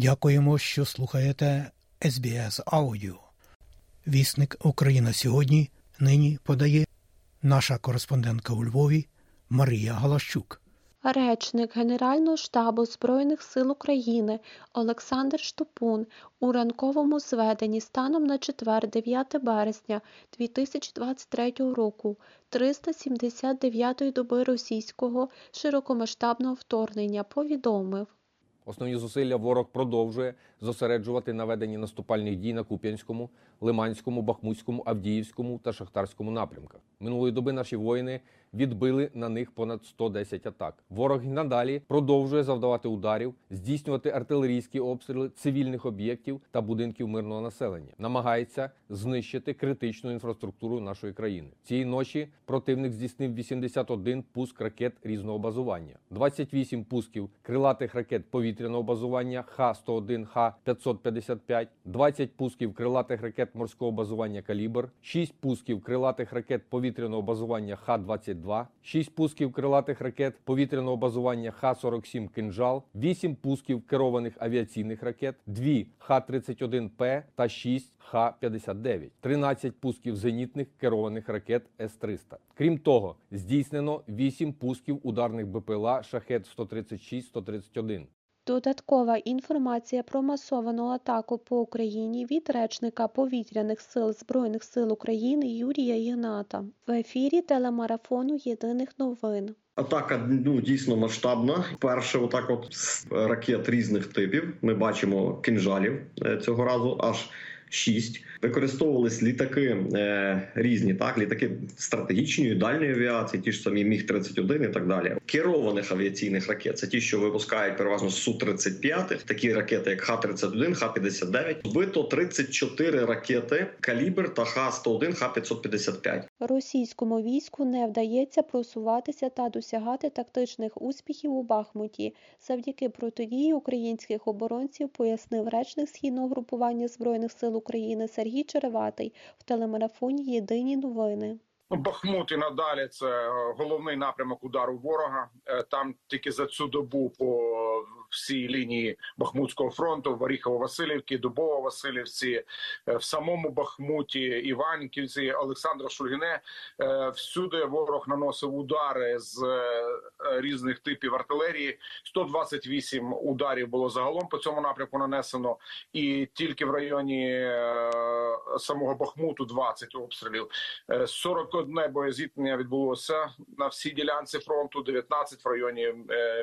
Дякуємо, що слухаєте СБС Аудіо. Вісник Україна сьогодні нині подає наша кореспондентка у Львові Марія Галащук. Речник Генерального штабу Збройних сил України Олександр Штопун у ранковому зведенні станом на четвер, 9 березня 2023 року 379-ї доби російського широкомасштабного вторгнення повідомив. Основні зусилля ворог продовжує зосереджувати наведені наступальних дій на Куп'янському, Лиманському, Бахмутському, Авдіївському та Шахтарському напрямках. Минулої доби наші воїни відбили на них понад 110 атак. Ворог надалі продовжує завдавати ударів, здійснювати артилерійські обстріли цивільних об'єктів та будинків мирного населення. Намагається знищити критичну інфраструктуру нашої країни. Цієї ночі противник здійснив 81 пуск ракет різного базування, 28 пусків крилатих ракет повітряного базування Х-101, Х-555, 20 пусків крилатих ракет морського базування Калібр, 6 пусків крилатих ракет повітряного базування Х-22, 6 пусків крилатих ракет повітряного базування Х-47 «Кинжал», 8 пусків керованих авіаційних ракет, 2 Х-31П та 6 Х-59, 13 пусків зенітних керованих ракет С-300. Крім того, здійснено 8 пусків ударних БПЛА Шахет-136-131. Додаткова інформація про масовану атаку по Україні від речника повітряних сил Збройних сил України Юрія Єната в ефірі телемарафону Єдиних новин. Атака ну дійсно масштабна. Перше, отак, от ракет різних типів. Ми бачимо кинжалів е, цього разу аж. Шість використовувались літаки е, різні, так літаки стратегічної дальньої авіації, ті ж самі міг 31 і так далі. Керованих авіаційних ракет це ті, що випускають переважно су 35 такі ракети, як Х-31, Х-59. Збито 34 ракети калібр та Х-101, Х-555. Російському війську не вдається просуватися та досягати тактичних успіхів у Бахмуті завдяки протидії українських оборонців, пояснив речник східного групування збройних сил України Сергій Череватий в телемарафоні Єдині новини. Бахмут і надалі це головний напрямок удару ворога. Е, Там тільки за цю добу по всій лінії Бахмутського фронту, в Оріхово-Василівці, Дубово-Василівці, е, в самому Бахмуті, Іванківці, Олександра Шульгине. Е, Всюди ворог наносив удари з е, різних типів артилерії. 128 ударів було загалом по цьому напрямку нанесено, і тільки в районі самого Бахмуту 20 обстрілів. Е, 41 боєзіткнення відбулося на всій ділянці фронту, 19 в районі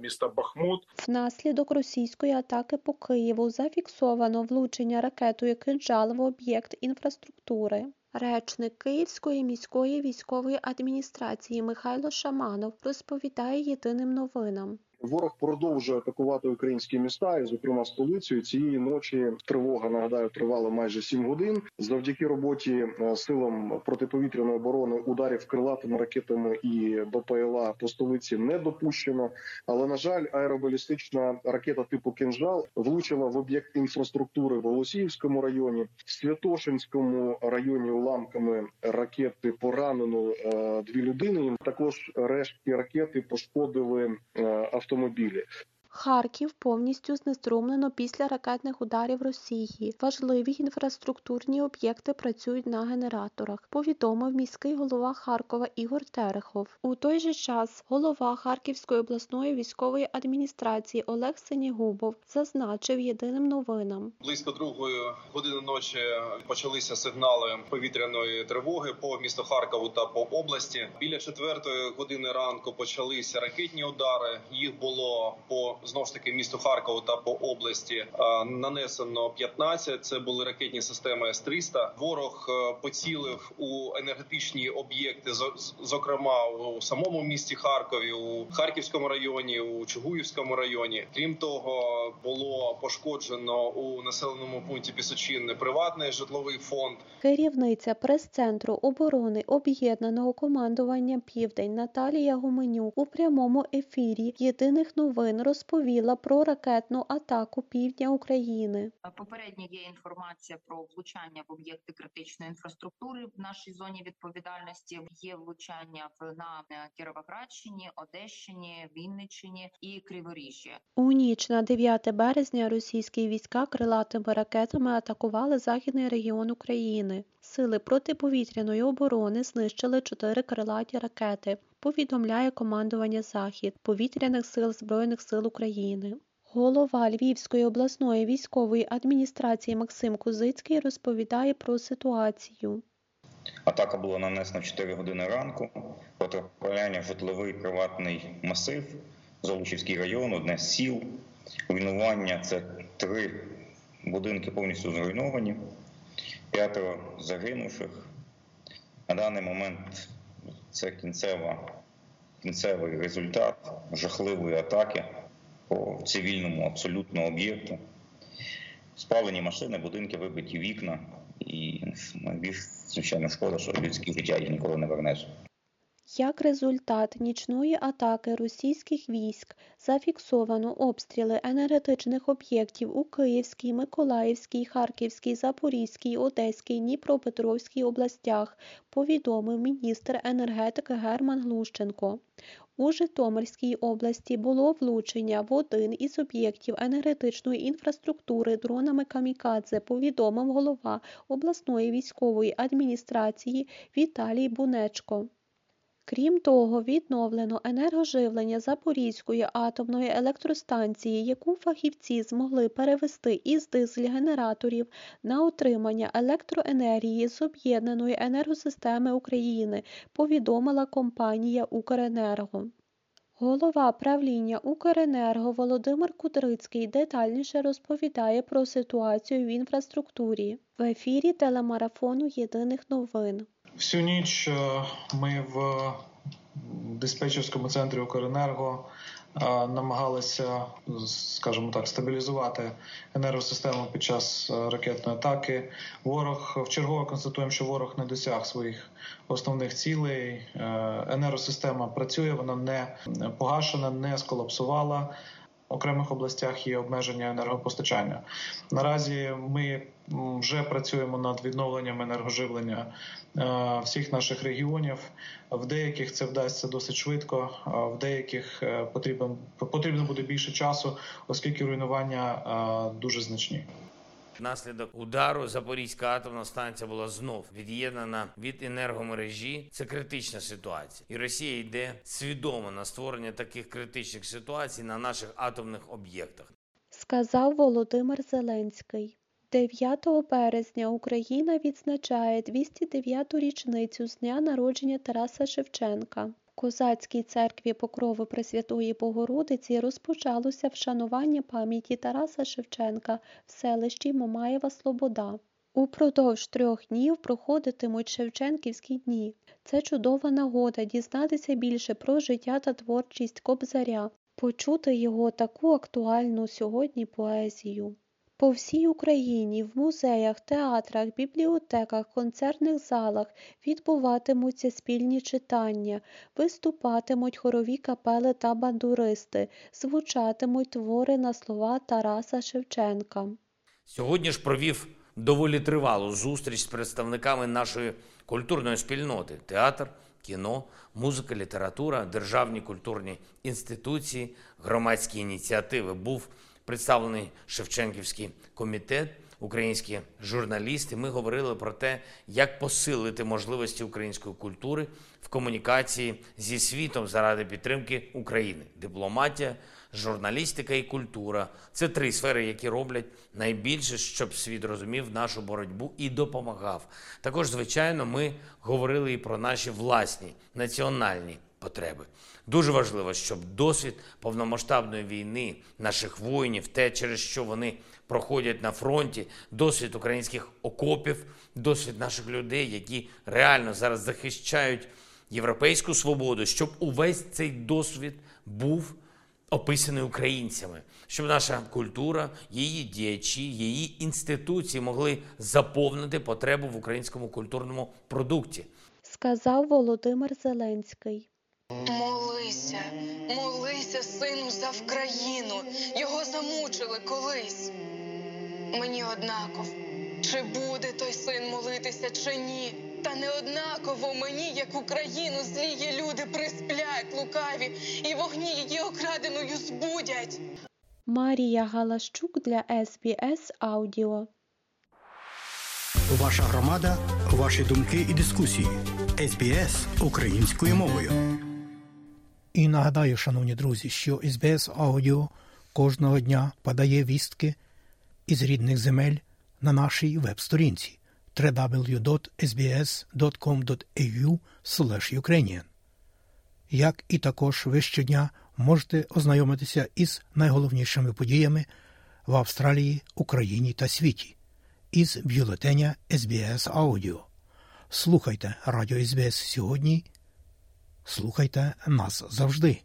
міста Бахмут. Внаслідок російської атаки по Києву зафіксовано влучення ракетою «Кинжал» в об'єкт інфраструктури. Речник Київської міської військової адміністрації Михайло Шаманов розповідає єдиним новинам. Ворог продовжує атакувати українські міста, і зокрема столицю. Цієї ночі тривога нагадаю тривала майже 7 годин. Завдяки роботі е, силам протиповітряної оборони ударів крилатими ракетами і БПЛА по столиці не допущено. Але на жаль, аеробалістична ракета типу «Кинжал» влучила в об'єкт інфраструктури в Голосіївському районі, в Святошинському районі уламками ракети поранено е, дві людини. Також рештки ракети пошкодили е, автомобілі. Харків повністю знеструмлено після ракетних ударів Росії. Важливі інфраструктурні об'єкти працюють на генераторах, повідомив міський голова Харкова Ігор Терехов. У той же час голова Харківської обласної військової адміністрації Олег Сенігубов зазначив єдиним новинам. Близько другої години ночі почалися сигнали повітряної тривоги по місту Харкову та по області. Біля четвертої години ранку почалися ракетні удари. Їх було по знову ж таки місту Харкову та по області е, нанесено 15. Це були ракетні системи С-300. Ворог е, поцілив у енергетичні об'єкти, зокрема у самому місті Харкові, у Харківському районі, у Чугуївському районі. Крім того, було пошкоджено у населеному пункті Пісочин приватний житловий фонд. Керівниця прес-центру оборони Об'єднаного командування Південь Наталія Гуменюк у прямому ефірі Єдиних новин розповіла про ракетну атаку півдня України. Попередньо є інформація про влучання в об'єкти критичної інфраструктури в нашій зоні відповідальності. Є влучання в на е, Кіровоградщині, Одещині, Вінниччині і Криворіжжі. У ніч на 9 березня російські війська крилатими ракетами атакували західний регіон України. Сили протиповітряної оборони знищили чотири крилаті ракети. Повідомляє командування Захід повітряних сил Збройних сил України. Голова Львівської обласної військової адміністрації Максим Кузицький розповідає про ситуацію. Атака була нанесена в 4 години ранку. Потрапляння в житловий приватний масив, Золочівський район, одне з сіл. Руйнування це три будинки повністю зруйновані, п'ятеро загинувших. На даний момент це кінцева, кінцевий результат жахливої атаки по цивільному абсолютно об'єкту. Спалені машини, будинки, вибиті вікна. І найбільш звичайно шкода, що людське життя їх ніколи не вернеш. Як результат нічної атаки російських військ зафіксовано обстріли енергетичних об'єктів у Київській, Миколаївській, Харківській, Запорізькій, Одеській, Дніпропетровській областях, повідомив міністр енергетики Герман Глущенко. У Житомирській області було влучення в один із об'єктів енергетичної інфраструктури дронами камікадзе, повідомив голова обласної військової адміністрації Віталій Бунечко. Крім того, відновлено енергоживлення Запорізької атомної електростанції, яку фахівці змогли перевести із дизель-генераторів на отримання електроенергії з об'єднаної енергосистеми України, повідомила компанія Укренерго. Голова правління Укренерго Володимир Кудрицький детальніше розповідає про ситуацію в інфраструктурі в ефірі телемарафону Єдиних новин. Всю ніч е, ми в диспетчерському центрі Укренерго е, намагалися, скажімо так, стабілізувати енергосистему під час е, ракетної атаки. Ворог вчергово констатуємо, що ворог не досяг своїх основних цілей. Енергосистема працює, вона не погашена, не сколапсувала. Окремих областях є обмеження енергопостачання. Наразі ми вже працюємо над відновленням енергоживлення е, всіх наших регіонів. В деяких це вдасться досить швидко, в деяких потрібно потрібен потрібно буде більше часу, оскільки руйнування е, дуже значні. Внаслідок удару Запорізька атомна станція була знов від'єднана від енергомережі. Це критична ситуація, і Росія йде свідомо на створення таких критичних ситуацій на наших атомних об'єктах. сказав Володимир Зеленський. 9 березня Україна відзначає 209-ту річницю з дня народження Тараса Шевченка. Козацькій церкві Покрови Пресвятої Богородиці розпочалося вшанування пам'яті Тараса Шевченка в селищі Мамаєва Слобода. Упродовж трьох днів проходитимуть Шевченківські дні. Це чудова нагода дізнатися більше про життя та творчість Кобзаря, почути його таку актуальну сьогодні поезію. По всій Україні в музеях, театрах, бібліотеках, концертних залах відбуватимуться спільні читання, виступатимуть хорові капели та бандуристи, звучатимуть твори на слова Тараса Шевченка. Сьогодні ж провів доволі тривалу зустріч з представниками нашої культурної спільноти: театр, кіно, музика, література, державні культурні інституції, громадські ініціативи. Був представлений Шевченківський комітет, українські журналісти. Ми говорили про те, як посилити можливості української культури в комунікації зі світом заради підтримки України. Дипломатія, журналістика і культура це три сфери, які роблять найбільше, щоб світ розумів нашу боротьбу і допомагав. Також, звичайно, ми говорили і про наші власні національні потреби. Дуже важливо, щоб досвід повномасштабної війни наших воїнів, те, через що вони проходять на фронті, досвід українських окопів, досвід наших людей, які реально зараз захищають європейську свободу, щоб увесь цей досвід був описаний українцями, щоб наша культура, її діячі, її інституції могли заповнити потребу в українському культурному продукті. Сказав Володимир Зеленський. Молися, молися, сину, за Вкраїну. Його замучили колись. Мені однаково, чи буде той син молитися, чи ні. Та не однаково мені, як Україну, злії люди присплять лукаві, і вогні її окраденою збудять. Марія Галащук для СБС Аудіо. Ваша громада, ваші думки і дискусії. СБС українською мовою. І нагадаю, шановні друзі, що СБС Аудіо кожного дня подає вістки із рідних земель на нашій веб-сторінці www.sbs.com.au Ukrainian. Як і також ви щодня можете ознайомитися із найголовнішими подіями в Австралії, Україні та світі із бюлетеня SBS Аудіо. Слухайте Радіо СБС сьогодні. Слухайте нас завжди.